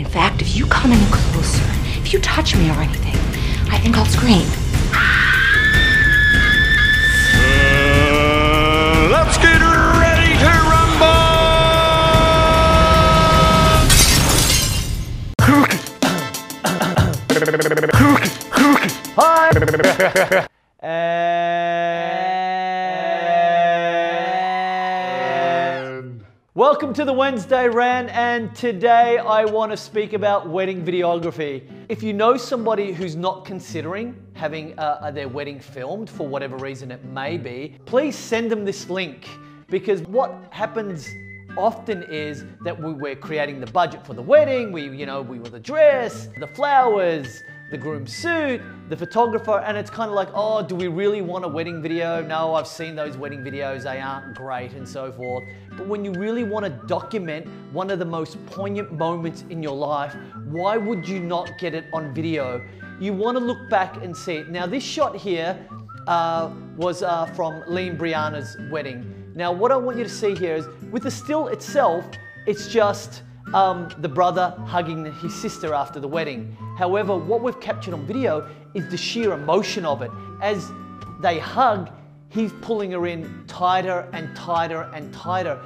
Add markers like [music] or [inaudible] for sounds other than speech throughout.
In fact, if you come any closer, if you touch me or anything, I think I'll scream. Uh, let's get ready to rumble! And [laughs] welcome to the Wednesday Rant, and today I want to speak about wedding videography. If you know somebody who's not considering having uh, their wedding filmed for whatever reason it may be, please send them this link because what happens often is that we, we're creating the budget for the wedding, we, you know, we want the dress, the flowers, the groom's suit, the photographer, and it's kind of like, oh, do we really want a wedding video? No, I've seen those wedding videos, they aren't great and so forth. But when you really want to document one of the most poignant moments in your life, why would you not get it on video? You want to look back and see it. Now, this shot here uh, was uh, from and Brianna's wedding. Now, what I want you to see here is with the still itself, it's just um, the brother hugging his sister after the wedding. However, what we've captured on video is the sheer emotion of it. As they hug, he's pulling her in tighter and tighter and tighter.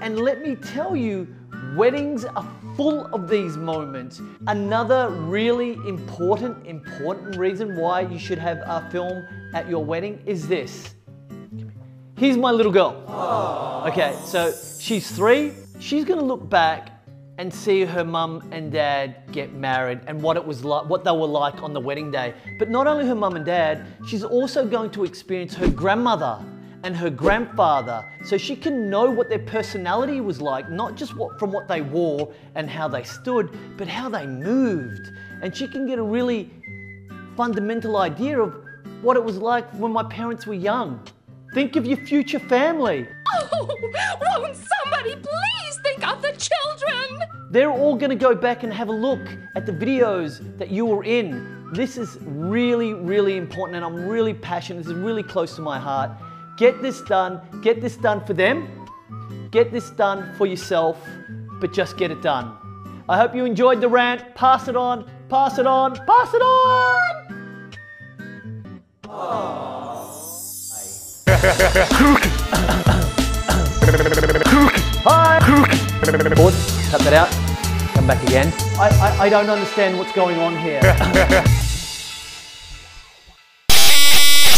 And let me tell you, weddings are full of these moments. Another really important, important reason why you should have a film at your wedding is this. Here's my little girl. Okay, so she's three. She's gonna look back and see her mum and dad get married and what it was like, what they were like on the wedding day. But not only her mum and dad, she's also going to experience her grandmother and her grandfather so she can know what their personality was like, not just what, from what they wore and how they stood, but how they moved. And she can get a really fundamental idea of what it was like when my parents were young. Think of your future family. Oh, won't somebody please think of the children? They're all going to go back and have a look at the videos that you were in. This is really, really important, and I'm really passionate. This is really close to my heart. Get this done. Get this done for them. Get this done for yourself, but just get it done. I hope you enjoyed the rant. Pass it on, pass it on, pass it on! [coughs] [coughs] Hi! Pause, cut that out, come back again. I, I, I don't understand what's going on here. [laughs]